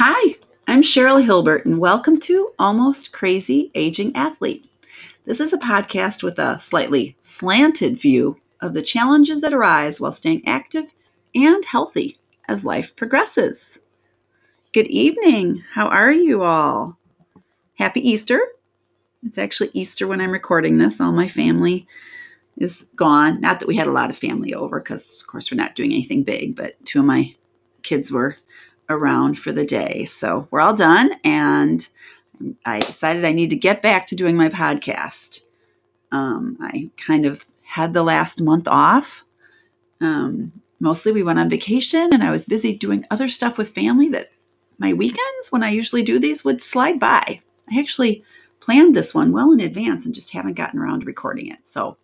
Hi, I'm Cheryl Hilbert, and welcome to Almost Crazy Aging Athlete. This is a podcast with a slightly slanted view of the challenges that arise while staying active and healthy as life progresses. Good evening. How are you all? Happy Easter. It's actually Easter when I'm recording this. All my family is gone. Not that we had a lot of family over, because, of course, we're not doing anything big, but two of my kids were around for the day. So we're all done, and I decided I need to get back to doing my podcast. Um, I kind of had the last month off. Um, mostly we went on vacation, and I was busy doing other stuff with family that my weekends, when I usually do these, would slide by. I actually planned this one well in advance and just haven't gotten around to recording it. So,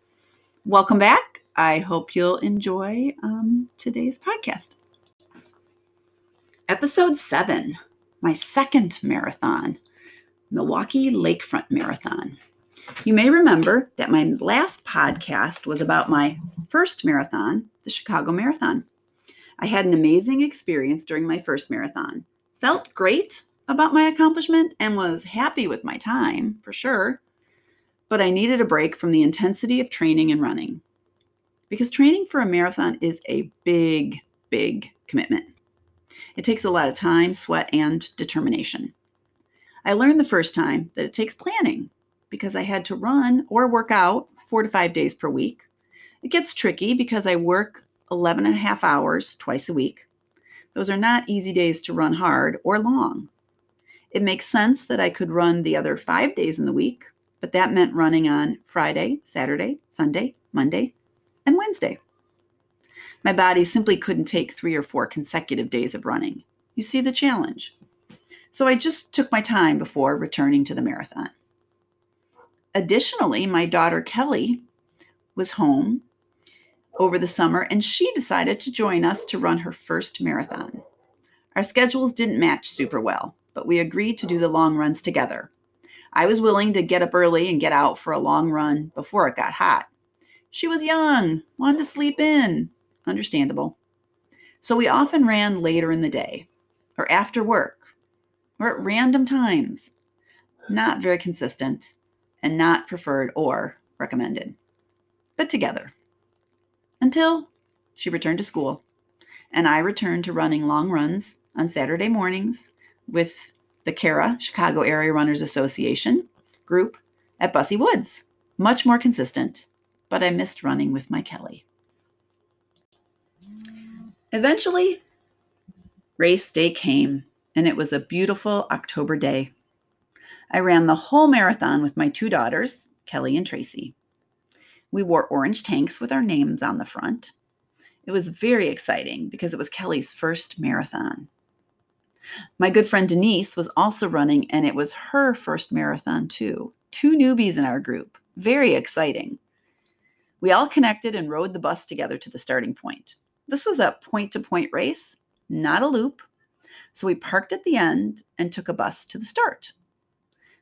welcome back. I hope you'll enjoy um, today's podcast. Episode 7, my second marathon, Milwaukee Lakefront Marathon. You may remember that my last podcast was about my first marathon, the Chicago Marathon. I had an amazing experience during my first marathon. Felt great about my accomplishment and was happy with my time, for sure. But I needed a break from the intensity of training and running. Because training for a marathon is a big, big commitment. It takes a lot of time, sweat, and determination. I learned the first time that it takes planning because I had to run or work out four to five days per week. It gets tricky because I work 11 and a half hours twice a week. Those are not easy days to run hard or long. It makes sense that I could run the other five days in the week, but that meant running on Friday, Saturday, Sunday, Monday, and Wednesday. My body simply couldn't take three or four consecutive days of running. You see the challenge. So I just took my time before returning to the marathon. Additionally, my daughter Kelly was home over the summer and she decided to join us to run her first marathon. Our schedules didn't match super well, but we agreed to do the long runs together. I was willing to get up early and get out for a long run before it got hot. She was young, wanted to sleep in, Understandable. So we often ran later in the day or after work or at random times. Not very consistent and not preferred or recommended, but together. Until she returned to school and I returned to running long runs on Saturday mornings with the CARA, Chicago Area Runners Association group at Busse Woods. Much more consistent, but I missed running with my Kelly. Eventually, race day came, and it was a beautiful October day. I ran the whole marathon with my two daughters, Kelly and Tracy. We wore orange tanks with our names on the front. It was very exciting because it was Kelly's first marathon. My good friend Denise was also running, and it was her first marathon, too. Two newbies in our group. Very exciting. We all connected and rode the bus together to the starting point. This was a point to point race, not a loop. So we parked at the end and took a bus to the start.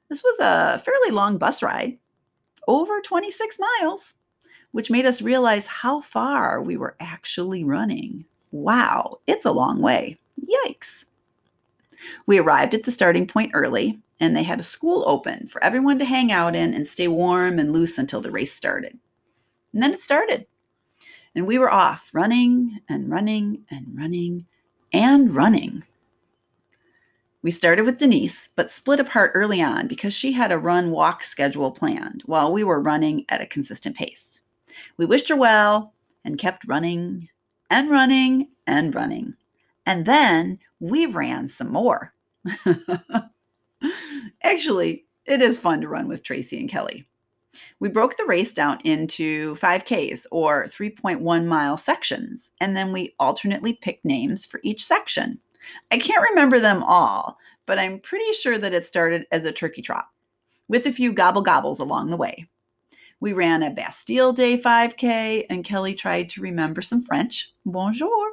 This was a fairly long bus ride, over 26 miles, which made us realize how far we were actually running. Wow, it's a long way. Yikes. We arrived at the starting point early, and they had a school open for everyone to hang out in and stay warm and loose until the race started. And then it started. And we were off running and running and running and running. We started with Denise, but split apart early on because she had a run walk schedule planned while we were running at a consistent pace. We wished her well and kept running and running and running. And then we ran some more. Actually, it is fun to run with Tracy and Kelly. We broke the race down into 5Ks or 3.1 mile sections, and then we alternately picked names for each section. I can't remember them all, but I'm pretty sure that it started as a turkey trot with a few gobble gobbles along the way. We ran a Bastille Day 5K, and Kelly tried to remember some French. Bonjour.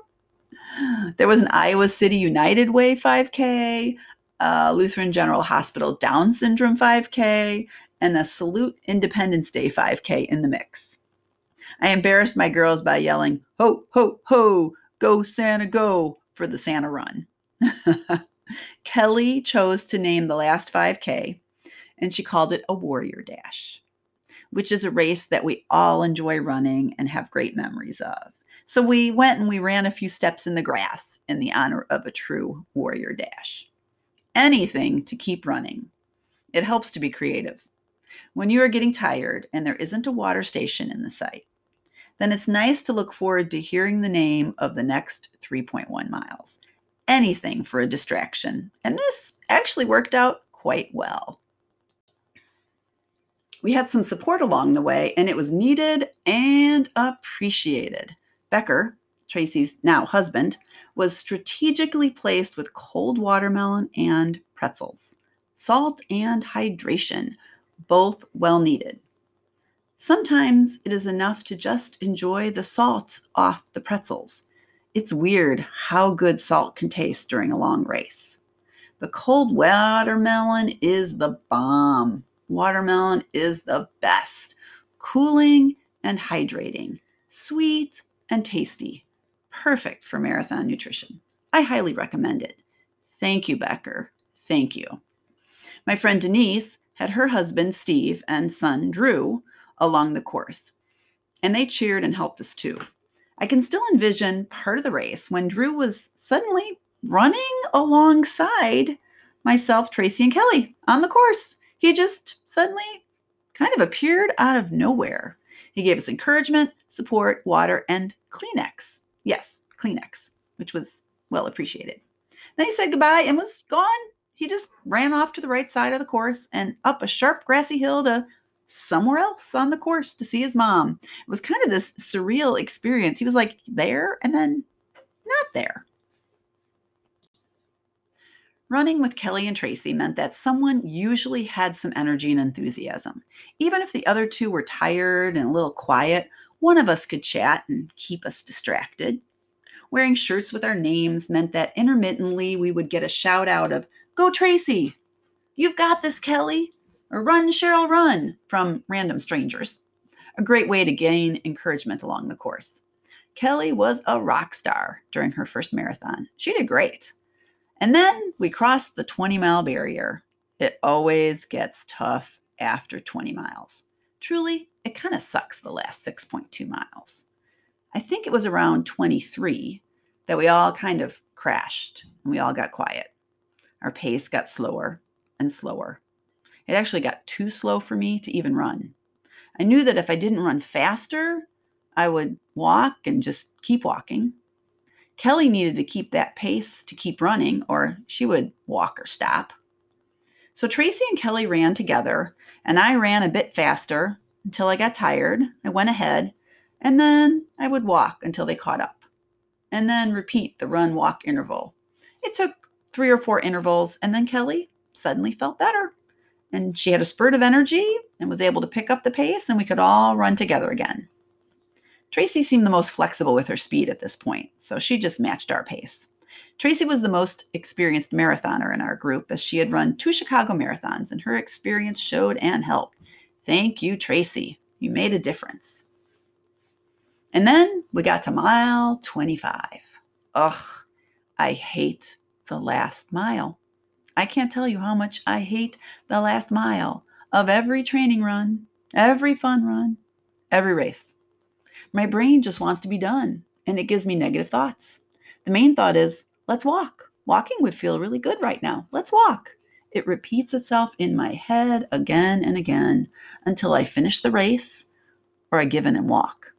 There was an Iowa City United Way 5K, a Lutheran General Hospital Down Syndrome 5K, and a Salute Independence Day 5K in the mix. I embarrassed my girls by yelling, Ho, ho, ho, go Santa, go for the Santa run. Kelly chose to name the last 5K and she called it a Warrior Dash, which is a race that we all enjoy running and have great memories of. So we went and we ran a few steps in the grass in the honor of a true Warrior Dash. Anything to keep running. It helps to be creative. When you are getting tired and there isn't a water station in the sight, then it's nice to look forward to hearing the name of the next 3.1 miles. Anything for a distraction. And this actually worked out quite well. We had some support along the way, and it was needed and appreciated. Becker, Tracy's now husband, was strategically placed with cold watermelon and pretzels, salt and hydration, both well needed. Sometimes it is enough to just enjoy the salt off the pretzels. It's weird how good salt can taste during a long race. The cold watermelon is the bomb. Watermelon is the best, cooling and hydrating, sweet and tasty, perfect for marathon nutrition. I highly recommend it. Thank you, Becker. Thank you. My friend Denise had her husband, Steve, and son, Drew, along the course. And they cheered and helped us too. I can still envision part of the race when Drew was suddenly running alongside myself, Tracy, and Kelly on the course. He just suddenly kind of appeared out of nowhere. He gave us encouragement, support, water, and Kleenex. Yes, Kleenex, which was well appreciated. Then he said goodbye and was gone. He just ran off to the right side of the course and up a sharp grassy hill to somewhere else on the course to see his mom. It was kind of this surreal experience. He was like there and then not there. Running with Kelly and Tracy meant that someone usually had some energy and enthusiasm. Even if the other two were tired and a little quiet, one of us could chat and keep us distracted. Wearing shirts with our names meant that intermittently we would get a shout out of, Go Tracy! You've got this, Kelly! or Run, Cheryl, Run from random strangers. A great way to gain encouragement along the course. Kelly was a rock star during her first marathon. She did great. And then we crossed the 20 mile barrier. It always gets tough after 20 miles. Truly, it kind of sucks the last 6.2 miles. I think it was around 23 that we all kind of crashed and we all got quiet. Our pace got slower and slower it actually got too slow for me to even run. I knew that if I didn't run faster, I would walk and just keep walking. Kelly needed to keep that pace to keep running, or she would walk or stop. So Tracy and Kelly ran together, and I ran a bit faster until I got tired. I went ahead, and then I would walk until they caught up, and then repeat the run walk interval. It took three or four intervals, and then Kelly suddenly felt better and she had a spurt of energy and was able to pick up the pace, and we could all run together again. Tracy seemed the most flexible with her speed at this point, so she just matched our pace. Tracy was the most experienced marathoner in our group as she had run two Chicago marathons, and her experience showed and helped. Thank you, Tracy. You made a difference. And then we got to mile 25. Ugh, I hate the last mile. I can't tell you how much I hate the last mile of every training run, every fun run, every race. My brain just wants to be done and it gives me negative thoughts. The main thought is, let's walk. Walking would feel really good right now. Let's walk. It repeats itself in my head again and again until I finish the race or I give in and walk.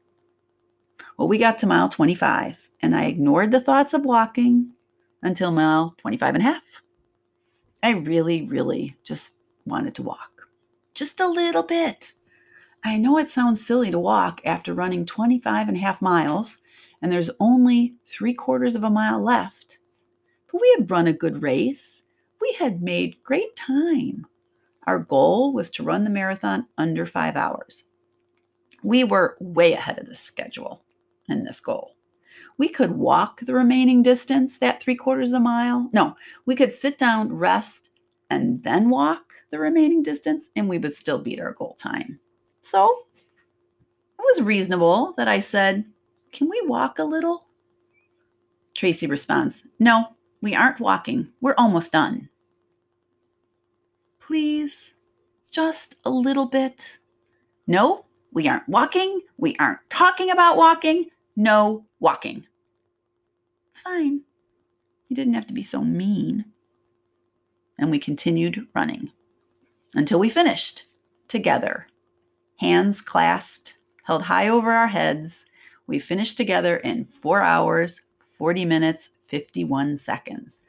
Well, we got to mile 25 and I ignored the thoughts of walking until mile 25 and a half. I really, really just wanted to walk. Just a little bit. I know it sounds silly to walk after running 25 and a half miles, and there's only three quarters of a mile left. But we had run a good race. We had made great time. Our goal was to run the marathon under five hours. We were way ahead of the schedule in this goal. We could walk the remaining distance, that three quarters of a mile. No, we could sit down, rest, and then walk the remaining distance, and we would still beat our goal time. So it was reasonable that I said, Can we walk a little? Tracy responds, No, we aren't walking. We're almost done. Please, just a little bit. No, we aren't walking. We aren't talking about walking. No walking. Fine. You didn't have to be so mean. And we continued running until we finished together, hands clasped, held high over our heads. We finished together in four hours, 40 minutes, 51 seconds.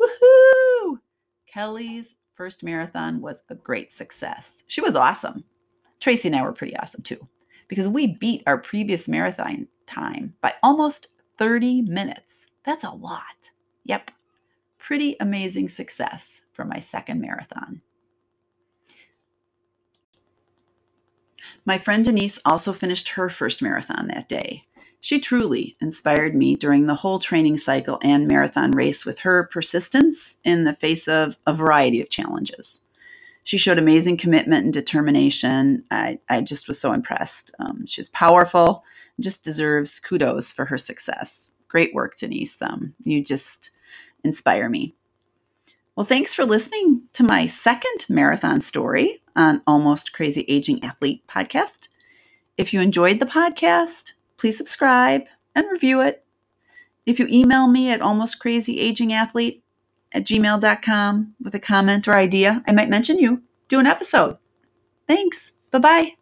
Woohoo! Kelly's first marathon was a great success. She was awesome. Tracy and I were pretty awesome too, because we beat our previous marathon time by almost 30 minutes. That's a lot. Yep. Pretty amazing success for my second marathon. My friend Denise also finished her first marathon that day. She truly inspired me during the whole training cycle and marathon race with her persistence in the face of a variety of challenges. She showed amazing commitment and determination. I, I just was so impressed. Um, she was powerful, just deserves kudos for her success. Great work, Denise. Um, you just inspire me. Well, thanks for listening to my second marathon story on Almost Crazy Aging Athlete podcast. If you enjoyed the podcast, please subscribe and review it. If you email me at almostcrazyagingathlete at gmail.com with a comment or idea, I might mention you, do an episode. Thanks. Bye bye.